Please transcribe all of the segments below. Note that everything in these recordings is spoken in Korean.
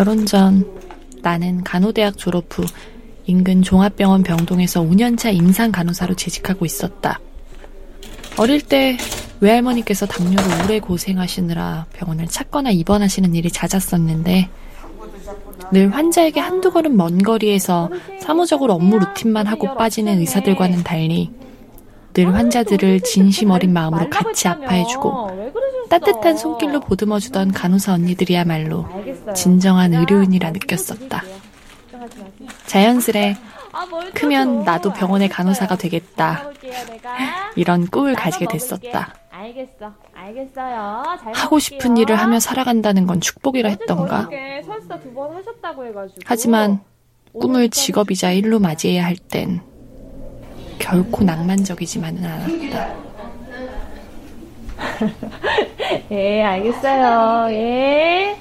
결혼 전 나는 간호대학 졸업 후 인근 종합병원 병동에서 5년차 임상 간호사로 재직하고 있었다. 어릴 때 외할머니께서 당뇨로 오래 고생하시느라 병원을 찾거나 입원하시는 일이 잦았었는데 늘 환자에게 한두 걸음 먼 거리에서 사무적으로 업무 루틴만 하고 빠지는 의사들과는 달리 늘 환자들을 진심 어린 마음으로 같이 아파해주고 따뜻한 손길로 보듬어주던 간호사 언니들이야말로 진정한 의료인이라 느꼈었다. 자연스레 크면 나도 병원의 간호사가 되겠다. 이런 꿈을 가지게 됐었다. 알겠어. 알겠어요. 하고 싶은 일을 하며 살아간다는 건 축복이라 했던가. 하지만 꿈을 직업이자 일로 맞이해야 할 땐 결코 낭만적이지만은 않았다. 예, 알겠어요. 예.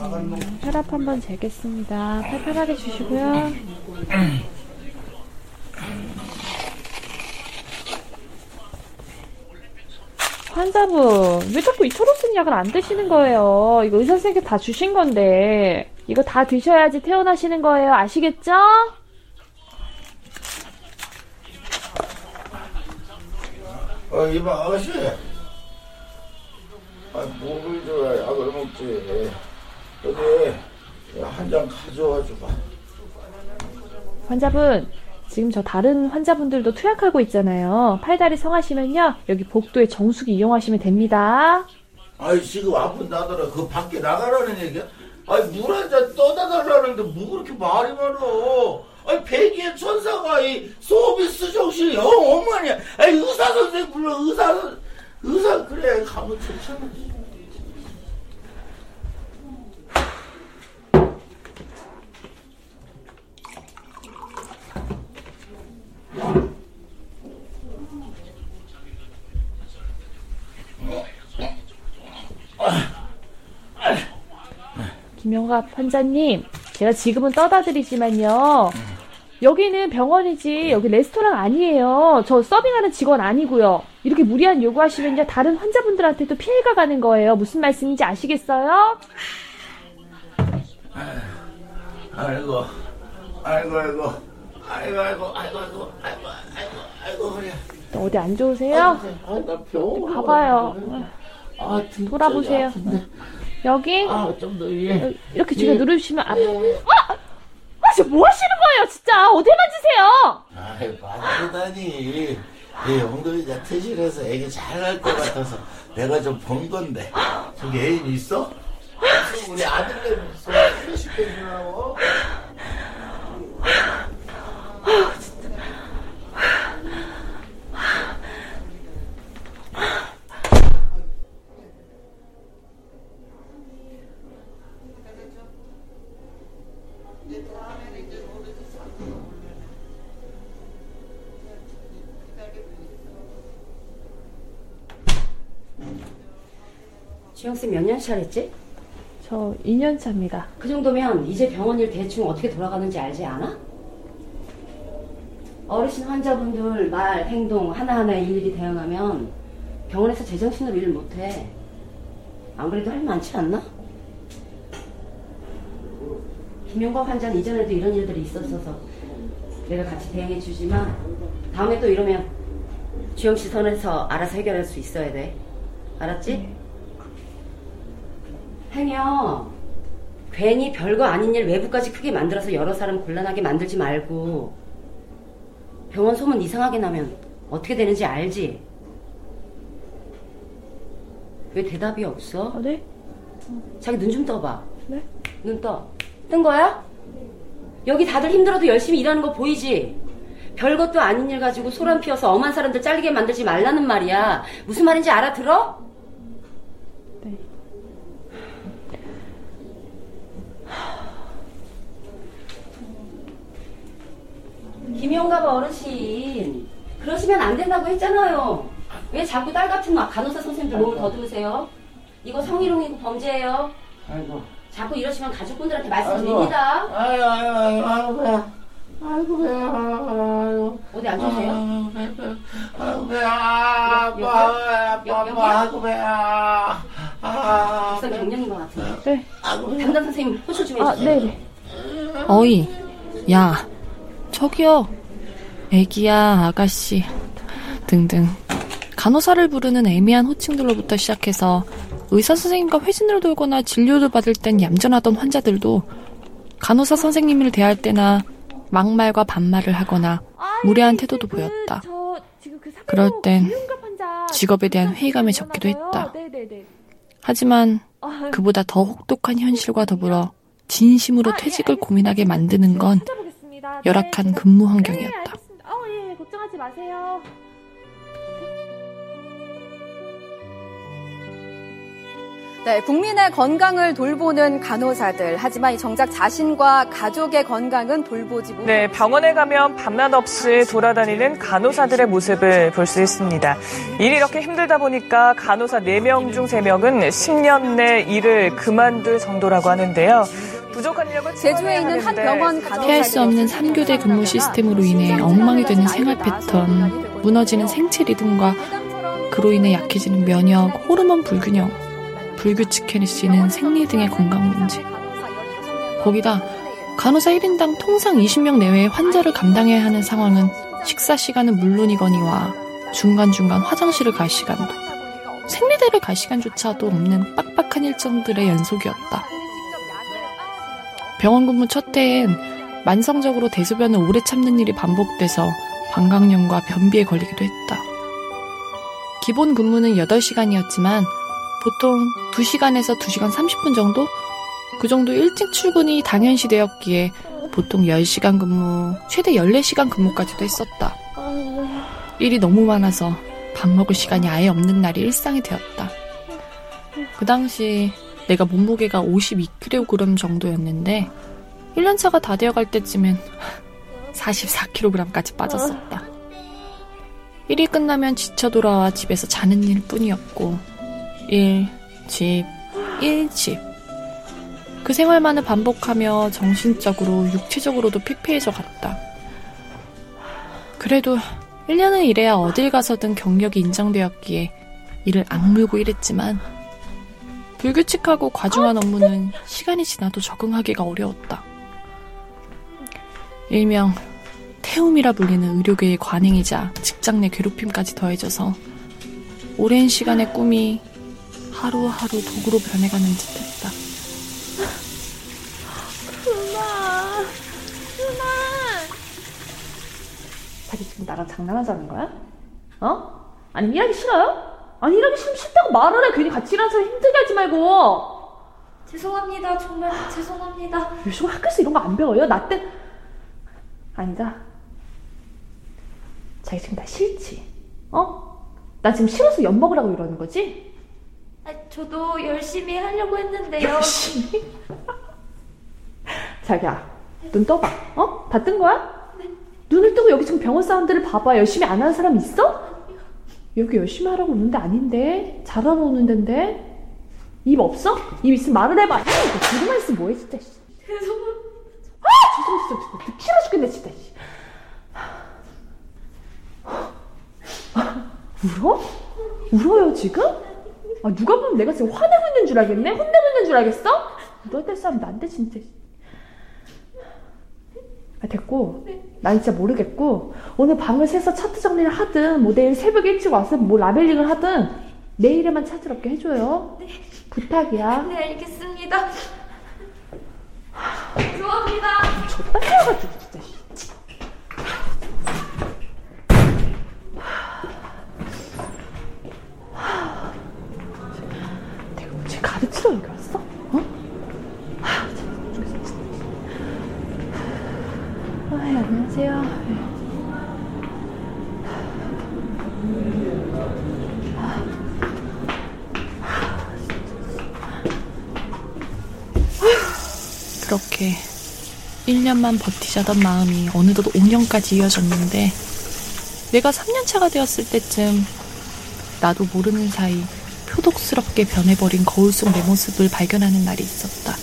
음, 혈압 한번 재겠습니다. 팔 편하게 주시고요. 환자분, 왜 자꾸 이 초록 쓴 약을 안 드시는 거예요? 이거 의사 선생님께 다 주신 건데. 이거 다 드셔야지 퇴원하시는 거예요. 아시겠죠? 아, 이봐, 아가씨. 아, 목을 줘야 약을 먹지. 여기 한잔 가져와 줘봐. 환자분, 지금 저 다른 환자분들도 투약하고 있잖아요. 팔다리 성하시면요. 여기 복도에 정수기 이용하시면 됩니다. 아이, 지금 아픈 나더라. 그 밖에 나가라는 얘기야? 아이, 물 한 잔 떠다 달라는데 뭐 그렇게 말이 많어? 아이, 백의 천사가 이 서비스 정신이 영 엉망이야. 아이, 의사 선생 불러, 의사, 선 의사, 그래. 가면 좋잖아. 김영갑 환자님, 제가 지금은 떠다 드리지만요. 여기는 병원이지 여기 레스토랑 아니에요. 저 서빙하는 직원 아니고요. 이렇게 무리한 요구하시면요 다른 환자분들한테도 피해가 가는 거예요. 무슨 말씀인지 아시겠어요? 아이고, 아이고, 아이고, 아이고, 아이고, 아이고, 아이고, 아이고, 아이고, 그래. 어디 안 좋으세요? 아, 나 병원 가봐요. 아, 돌아보세요. 아픈데. 여기 아, 좀 더 위에. 이렇게 지금 예. 누르시면 아, 아, 아, 지금 뭐 하시는 거예요, 진짜? 어디 만지세요? 아이, 만지다니. 이 엉덩이가 트실해서 애기 잘날 것 같아서 내가 좀번 건데. 저기 애인 있어? 우리 아들내미 있어. 시켜주라고. 차랬지? 저 2년 차입니다. 그 정도면 이제 병원 일 대충 어떻게 돌아가는지 알지 않아? 어르신 환자분들 말, 행동 하나하나에 일일이 대응하면 병원에서 제정신으로 일 못해. 안 그래도 할일 많지 않나? 김용과 환자는 이전에도 이런 일들이 있었어서 내가 같이 대응해 주지만 다음에 또 이러면 주영 씨 선에서 알아서 해결할 수 있어야 돼. 알았지? 행여 괜히 별거 아닌 일 외부까지 크게 만들어서 여러 사람 곤란하게 만들지 말고 병원 소문 이상하게 나면 어떻게 되는지 알지? 왜 대답이 없어? 아, 네? 자기 눈 좀 떠봐. 네? 눈 떠. 뜬 거야? 여기 다들 힘들어도 열심히 일하는 거 보이지? 별것도 아닌 일 가지고 소란 피워서 엄한 사람들 잘리게 만들지 말라는 말이야. 무슨 말인지 알아들어? 김용갑 어르신 그러시면 안 된다고 했잖아요. 왜 자꾸 딸 같은 막 간호사 선생님들 몸을 더듬으세요? 이거 성희롱이고 범죄예요. 아이고. 자꾸 이러시면 가족분들한테 말씀드립니다. 아이고, 아이고, 아이고, 아이고, 배야. 아이고, 배야. 아이고. 어디 안 좋으세요? 아이고, 배, 배. 아이고, 배야. 아빠, 아빠, 아빠, 아구 배야. 아, 우선 경련인 것 같아요. 네. 담당 선생님 호출 좀 아, 해주세요. 네네. 어이, 야, 저기요, 애기야, 아가씨, 등등. 간호사를 부르는 애매한 호칭들로부터 시작해서 의사 선생님과 회진을 돌거나 진료를 받을 땐 얌전하던 환자들도 간호사 선생님을 대할 때나 막말과 반말을 하거나 무례한 태도도 보였다. 저 지금 그 그럴 땐 직업에 대한 회의감에 적기도. 했다. 하지만 아, 그보다 더 혹독한 현실과 더불어 진심으로 퇴직을 고민하게 만드는 건. 열악한 네, 근무 네, 환경이었다. 알겠습니다. 어, 예, 걱정하지 마세요. 네, 국민의 건강을 돌보는 간호사들. 하지만 이 정작 자신과 가족의 건강은 돌보지 못. 네, 병원에 가면 밤낮 없이 돌아다니는 간호사들의 모습을 볼 수 있습니다. 일이 이렇게 힘들다 보니까 간호사 4명 중 3명은 10년 내 일을 그만둘 정도라고 하는데요. 인력을 제주에 있는 한 병원 피할 수 없는 3교대 근무 시스템으로 인해 엉망이 되는 생활 패턴, 무너지는 생체 리듬과 그로 인해 약해지는 면역, 호르몬 불균형, 불규칙해지는 생리 등의 건강 문제. 거기다 간호사 1인당 통상 20명 내외의 환자를 감당해야 하는 상황은 식사 시간은 물론이거니와 중간중간 화장실을 갈 시간도, 생리대를 갈 시간조차도 없는 빡빡한 일정들의 연속이었다. 병원 근무 첫 해엔 만성적으로 대소변을 오래 참는 일이 반복돼서 방광염과 변비에 걸리기도 했다. 기본 근무는 8시간이었지만 보통 2시간에서 2시간 30분 정도? 그 정도 일찍 출근이 당연시 되었기에 보통 10시간 근무, 최대 14시간 근무까지도 했었다. 일이 너무 많아서 밥 먹을 시간이 아예 없는 날이 일상이 되었다. 그 당시 내가 몸무게가 52kg 정도였는데 1년차가 다 되어갈 때쯤엔 44kg까지 빠졌었다. 일이 끝나면 지쳐 돌아와 집에서 자는 일 뿐이었고 일, 집, 일, 집. 그 생활만을 반복하며 정신적으로 육체적으로도 피폐해져 갔다. 그래도 1년을 일해야 어딜 가서든 경력이 인정되었기에 일을 악물고 일했지만 불규칙하고 과중한 업무는 시간이 지나도 적응하기가 어려웠다. 일명 태움이라 불리는 의료계의 관행이자 직장 내 괴롭힘까지 더해져서 오랜 시간의 꿈이 하루하루 독으로 변해가는 듯했다. 그만. 그만. 자기 지금 나랑 장난하자는 거야? 어? 아니 일하기 싫어요? 아니 일하기 싫으면 싫다고 말을 해. 괜히 같이 일하는 사람 힘들게 하지 말고. 죄송합니다. 정말 죄송합니다. 요즘 학교에서 이런 거 안 배워요? 나 때. 아니다. 자기 지금 나 싫지? 어? 나 지금 싫어서 엿 먹으라고 이러는 거지? 아, 저도 열심히 하려고 했는데요. 열심히. 자기야, 눈 떠봐. 어? 다 뜬 거야? 눈을 뜨고 여기 지금 병원 사람들을 봐봐. 열심히 안 하는 사람 있어? 여기 열심히 하라고 오는 데 아닌데? 잘하러 오는 데인데? 입 없어? 입 있으면 말을 해봐. 들고만 있으면 뭐해, 진짜. 씨. 죄송합니다. 아, 죄송, 진짜. 진짜. 싫어 죽겠네, 진짜. 씨. 울어? 울어요, 지금? 아, 누가 보면 내가 지금 화내고 있는 줄 알겠네? 혼내고 있는 줄 알겠어? 너한테 싸움 난데, 진짜. 아, 됐고. 난 진짜 모르겠고. 오늘 밤을 새서 차트 정리를 하든, 뭐 내일 새벽에 일찍 와서 뭐 라벨링을 하든, 내일에만 차질없게 해줘요. 부탁이야. 네, 알겠습니다. 죄송합니다. 졌다 해가지고, 진짜. 씨. 내가 뭐 지금 가르치러 여기 왔어? 어? 하, 참, 죽겠어, 진짜. 아, 예, 안녕하세요. 예. 그렇게 1년만 버티자던 마음이 어느덧 5년까지 이어졌는데 내가 3년차가 되었을 때쯤 나도 모르는 사이 표독스럽게 변해버린 거울 속 내 모습을 발견하는 날이 있었다.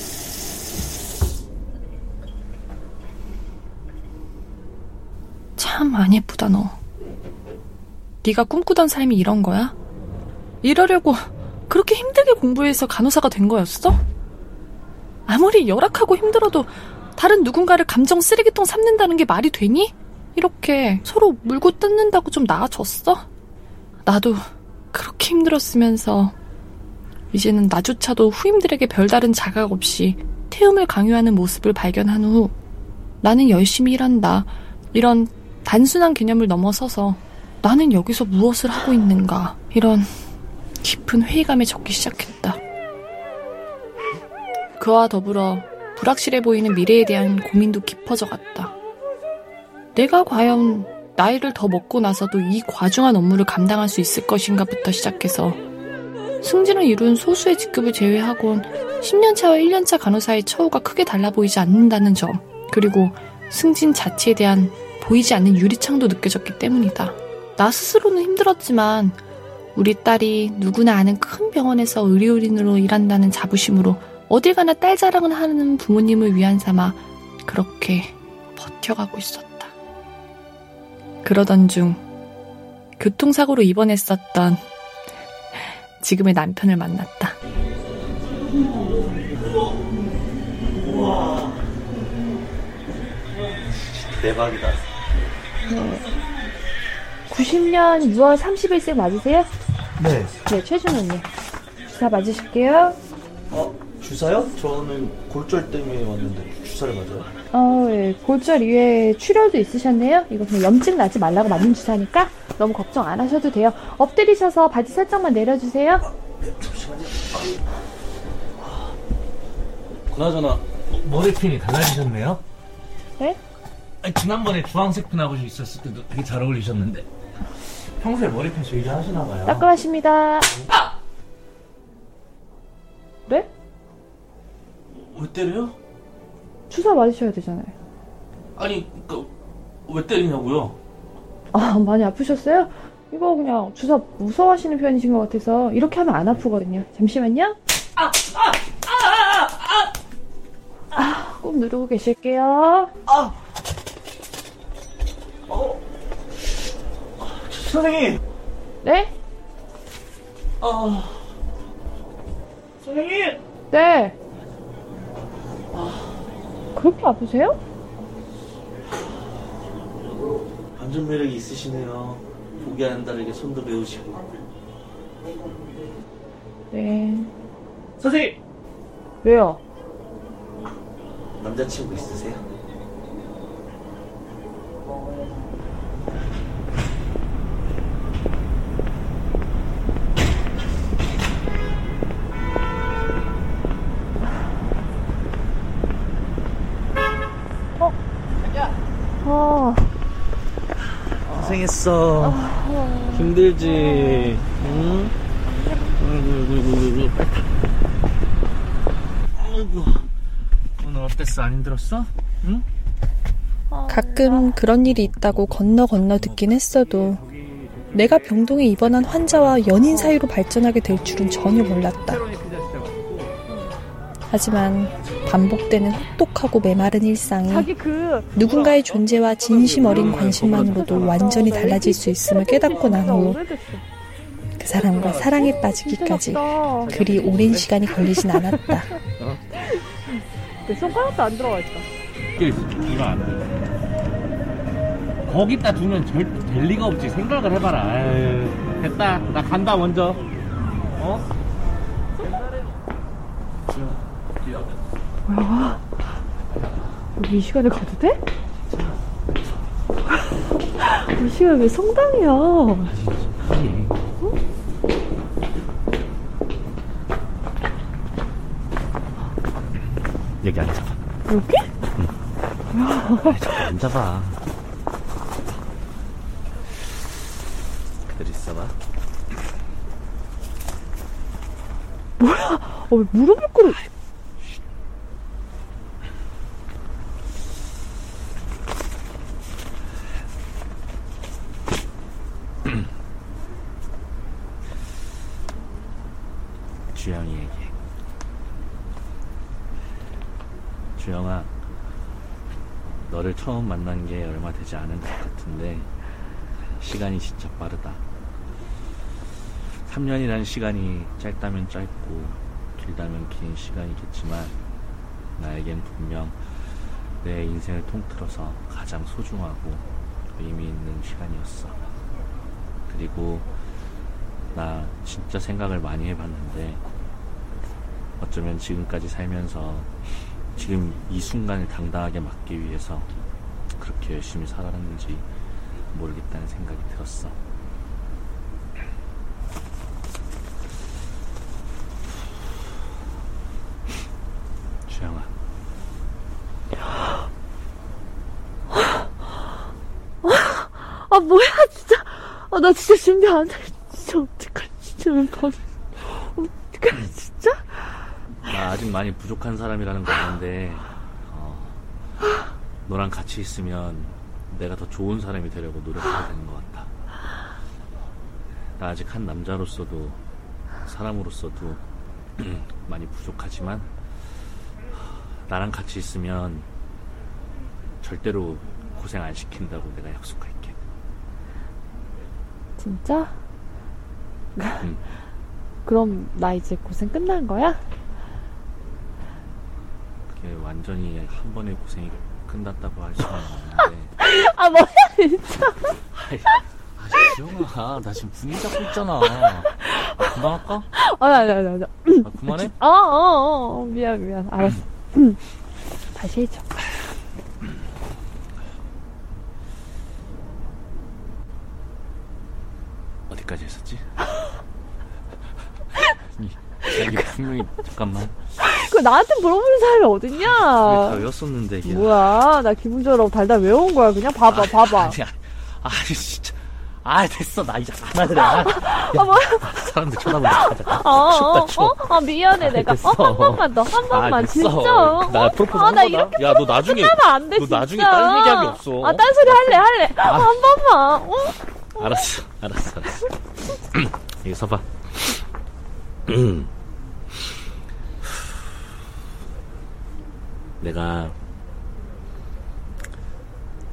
참 안 예쁘다 너. 네가 꿈꾸던 삶이 이런 거야? 이러려고 그렇게 힘들게 공부해서 간호사가 된 거였어? 아무리 열악하고 힘들어도 다른 누군가를 감정 쓰레기통 삼는다는 게 말이 되니? 이렇게 서로 물고 뜯는다고 좀 나아졌어? 나도 그렇게 힘들었으면서 이제는 나조차도 후임들에게 별다른 자각 없이 태움을 강요하는 모습을 발견한 후 나는 열심히 일한다. 이런 단순한 개념을 넘어서서 나는 여기서 무엇을 하고 있는가. 이런 깊은 회의감에 적기 시작했다. 그와 더불어 불확실해 보이는 미래에 대한 고민도 깊어져 갔다. 내가 과연 나이를 더 먹고 나서도 이 과중한 업무를 감당할 수 있을 것인가부터 시작해서 승진을 이룬 소수의 직급을 제외하곤 10년차와 1년차 간호사의 처우가 크게 달라 보이지 않는다는 점, 그리고 승진 자체에 대한 보이지 않는 유리창도 느껴졌기 때문이다. 나 스스로는 힘들었지만 우리 딸이 누구나 아는 큰 병원에서 의료인으로 일한다는 자부심으로 어딜 가나 딸 자랑을 하는 부모님을 위한 삼아 그렇게 버텨가고 있었다. 그러던 중 교통사고로 입원했었던 지금의 남편을 만났다. 대박이다. 90년 6월 30일생 맞으세요? 네. 네, 최준호님. 주사 맞으실게요. 어, 주사요? 저는 골절 때문에 왔는데 주사를 맞아요? 어, 예. 골절 이외에 출혈도 있으셨네요. 이거 그냥 염증 나지 말라고 맞는 주사니까 너무 걱정 안 하셔도 돼요. 엎드리셔서 바지 살짝만 내려주세요. 그나저나 머리핀이 달라지셨네요? 네? 아니, 지난번에 주황색 핀하고 있었을 때도 되게 잘 어울리셨는데 평소에 머리핀 주의를 하시나 봐요. 따끔하십니다. 네? 왜 때려요? 주사 맞으셔야 되잖아요. 아니 그왜 때리냐고요? 아, 많이 아프셨어요? 이거 그냥 주사 무서워하시는 편이신 것 같아서 이렇게 하면 안 아프거든요. 잠시만요. 아, 아, 아, 아, 아. 꼭 누르고 계실게요. 선생님! 네? 아. 선생님! 네. 그렇게 아프세요? 반전 매력이 있으시네요. 포기하는 다르게 손도 배우시고. 네. 선생님! 왜요? 남자친구 있으세요? 고생했어. 힘들지? 응? 아이고, 아이고. 오늘 어땠어? 안 힘들었어? 응? 가끔 그런 일이 있다고 건너 건너 듣긴 했어도 내가 병동에 입원한 환자와 연인 사이로 발전하게 될 줄은 전혀 몰랐다. 하지만 반복되는 혹독하고 메마른 일상이 그 누군가의 존재와 진심 어린 관심만으로도 완전히 달라질 수 있음을 깨닫고 난 후 그 사람과 사랑에 빠지기까지 그리 오랜 시간이 걸리진 않았다. 내 손가락도 안 들어가 있다. 이거 안 돼. 거기다 두면 절대 될 리가 없지. 생각을 해봐라. 에이, 됐다. 나 간다 먼저. 어? 여기 이 시간에 가도 돼? 이 시간에 왜 성당이야? 여기 앉아봐. 여기? 앉아봐. 그대로 있어봐. 어, 왜 무릎을 꿇어? 주영이에게. 주영아, 너를 처음 만난 게 얼마 되지 않은 것 같은데, 시간이 진짜 빠르다. 3년이라는 시간이 짧다면 짧고 길다면 긴 시간이겠지만 나에겐 분명 내 인생을 통틀어서 가장 소중하고 의미 있는 시간이었어. 그리고 나 진짜 생각을 많이 해봤는데 어쩌면 지금까지 살면서 지금 이 순간을 당당하게 맞기 위해서 그렇게 열심히 살았는지 모르겠다는 생각이 들었어. 주영아. 아 뭐야 진짜 아 나 진짜 준비 안해 진짜 어떡하지 진짜 왜 바로 어떡하지 진짜 나 아직 많이 부족한 사람이라는 거 아는데 어, 너랑 같이 있으면 내가 더 좋은 사람이 되려고 노력하게 되는 것 같아. 나 아직 한 남자로서도 사람으로서도 많이 부족하지만 나랑 같이 있으면 절대로 고생 안 시킨다고 내가 약속할게. 진짜 응. 그럼 나 이제 고생 끝난 거야 그게 완전히 한 번에 고생이 끝났다고 없는데. 아 뭐야 진짜 아이, 아, 지영아, 나 지금 분위기 잡고 있잖아. 아, 그만할까? 아니 아니 아니 아니 아, 그만해? 어어어 어, 미안 미안 알았어 다시 해줘 어디까지 했었지? 이, 이게 분명히 잠깐만 그거 나한테 물어보는 사람이 다 어딨냐 외웠었는데 이게 뭐야 나 기분 좋으라고 달달 외운 거야 그냥 봐봐 봐봐 아니 아니 아니 진짜 아 됐어 나 이제 안 할래 아, 야, 사람들 쳐다보고 가자 어, 어, 춥다 추워 어, 어, 미안해, 내가. 됐어. 어, 한 번만 더, 한 번만, 아, 됐어. 진짜. 나 프로포즈 아, 한 나 거다. 이렇게 야, 너 나중에 안 돼, 너 진짜. 나중에 딴 얘기할 게 없어. 아, 딴 소리 할래, 할래. 아, 한 번만. 어? 알았어 알았어 알았어 여기 서봐 내가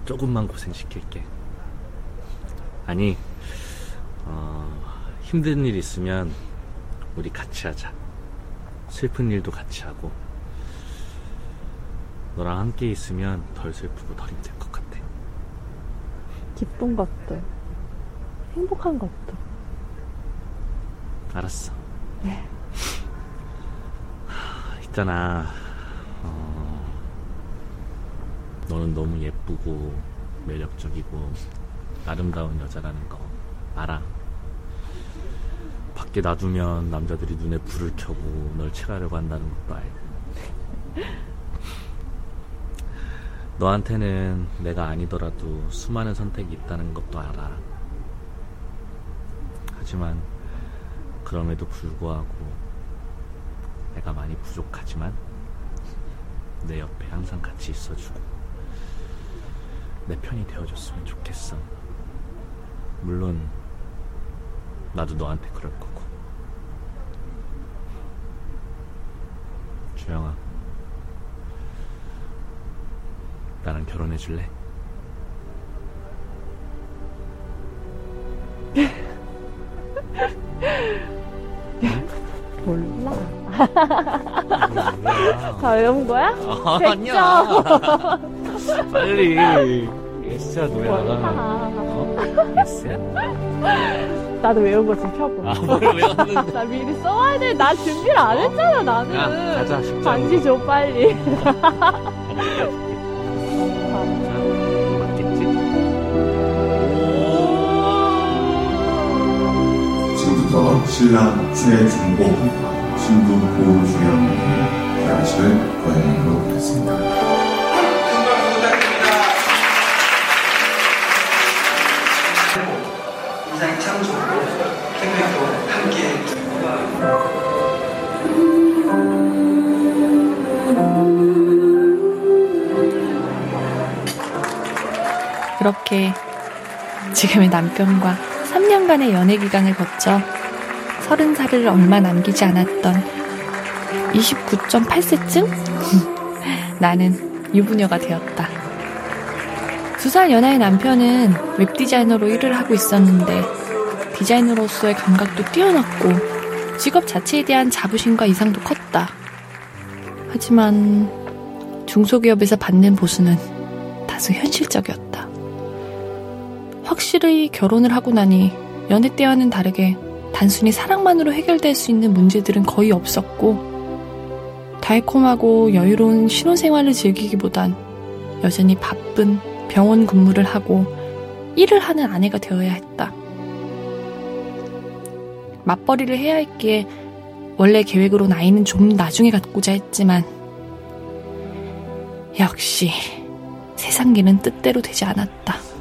조금만 고생시킬게 아니 어, 힘든 일 있으면 우리 같이 하자 슬픈 일도 같이 하고 너랑 함께 있으면 덜 슬프고 덜 힘들 것 같아 기쁜 것도, 행복한 것도. 알았어. 하, 있잖아. 어, 너는 너무 예쁘고 매력적이고 아름다운 여자라는 거 알아. 밖에 놔두면 남자들이 눈에 불을 켜고 널 채가려고 한다는 것도 알고. 너한테는 내가 아니더라도 수많은 선택이 있다는 것도 알아. 하지만 그럼에도 불구하고 내가 많이 부족하지만 내 옆에 항상 같이 있어주고 내 편이 되어줬으면 좋겠어. 물론 나도 너한테 그럴 거고. 주영아, 나랑 결혼해 줄래? 몰라. 뭐야? 다 외운 거야? 아, 아니야. 빨리. 예스야 노래 알아. 어? 예스야? 나도 외운 거 좀 펴봐. 아, 뭘 외웠는데. 나 미리 써와야 돼. 나 준비를 안 했잖아, 나는. 야, 가자. 반지 줘, 빨리. 맞겠지? 지금부터 신랑 최 중복, 신부 고주영 결혼식을 거행하도록 하겠습니다. 그렇게 지금의 남편과 3년간의 연애 기간을 거쳐 30살을 얼마 남기지 않았던 29.8세쯤? 나는 유부녀가 되었다. 두 살 연하의 남편은 웹디자이너로 일을 하고 있었는데 디자이너로서의 감각도 뛰어났고 직업 자체에 대한 자부심과 이상도 컸다. 하지만 중소기업에서 받는 보수는 다소 현실적이었다. 확실히 결혼을 하고 나니 연애 때와는 다르게 단순히 사랑만으로 해결될 수 있는 문제들은 거의 없었고 달콤하고 여유로운 신혼생활을 즐기기보단 여전히 바쁜 병원 근무를 하고 일을 하는 아내가 되어야 했다. 맞벌이를 해야 했기에 원래 계획으로 아이는 좀 나중에 갖고자 했지만 역시 세상 일은 뜻대로 되지 않았다.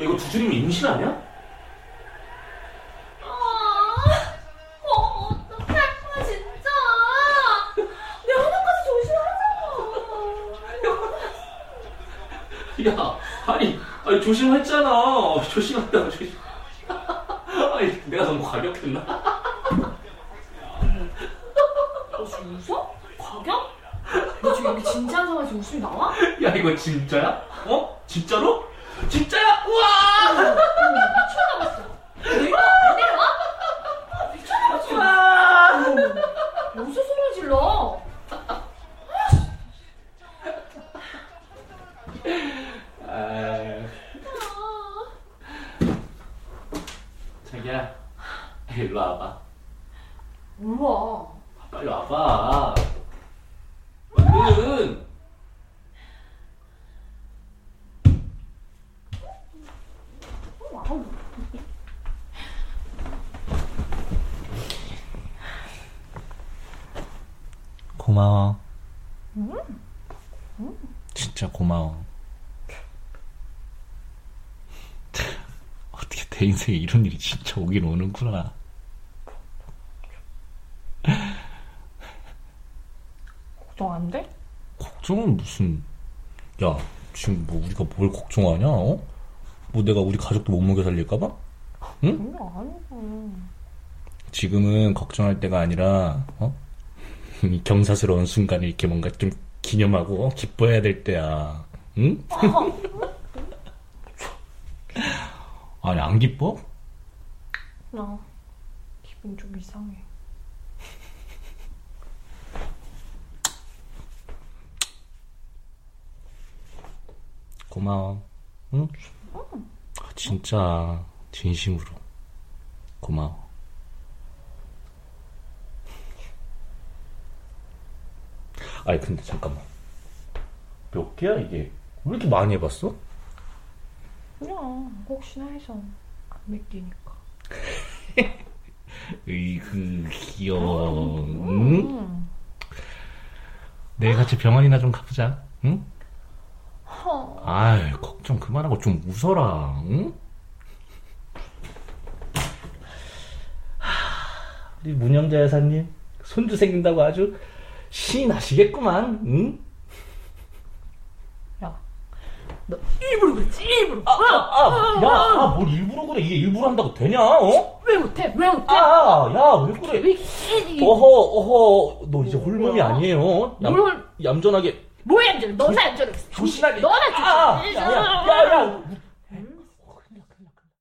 이거 두 줄이면 임신 아니야? 어, 하나까지 조심하자고. 야, 아니, 아니 조심했잖아. 조심한다고 조심. 아니, 내가 너무 과격했나? 너 지금 웃어? 과격? 너 지금 여기 진지한 상황에서 웃음이 나와? 야, 이거 진짜야? 어? 진짜로? 진짜야? 우와! 미쳐나갔어. 내가 안 내려와? 미쳐나갔어. 무슨 소리를 질러? 아... 자기야, 일로 와봐. 뭘 와? 빨리 와봐. 얼른. 고마워. 진짜 고마워. 어떻게 내 인생에 이런 일이 진짜 오긴 오는구나. 걱정 안 돼? 걱정은 무슨? 야, 지금 뭐 우리가 뭘 걱정하냐? 어? 뭐 내가 우리 가족도 못 먹여 살릴까봐? 응? 아니고. 지금은 걱정할 때가 아니라 어? 이 경사스러운 순간을 이렇게 뭔가 좀 기념하고 어? 기뻐해야 될 때야. 응? 아니 안 기뻐? 나 기분 좀 이상해. 고마워. 응? 아, 진짜 진심으로 고마워. 아니 근데 잠깐만. 몇 개야 이게? 왜 이렇게 많이 해봤어? 그냥 혹시나 해서 안 믿기니까. 으이그 귀여워. 응? 내일 같이 병원이나 좀 가보자. 응? 아이 걱정 그만하고 좀 웃어라. 응? 하, 우리 문영자 여사님 손주 생긴다고 아주 신이 나시겠구만. 응? 너 일부러 그랬지 일부러. 아, 아, 야, 아, 뭘 일부러 그래? 이게 일부러 한다고 되냐? 어? 왜 못해? 왜 못해? 아, 야, 왜 그래? 왜 이렇게 어허, 어허, 너 이제 홀몸이 아니에요. 얌, 뭘 홀- 얌전하게, 뭐야 얌전해? 너나 얌전해. 조신하게. 너나 아, 조신해. 야, 야, 야, 야,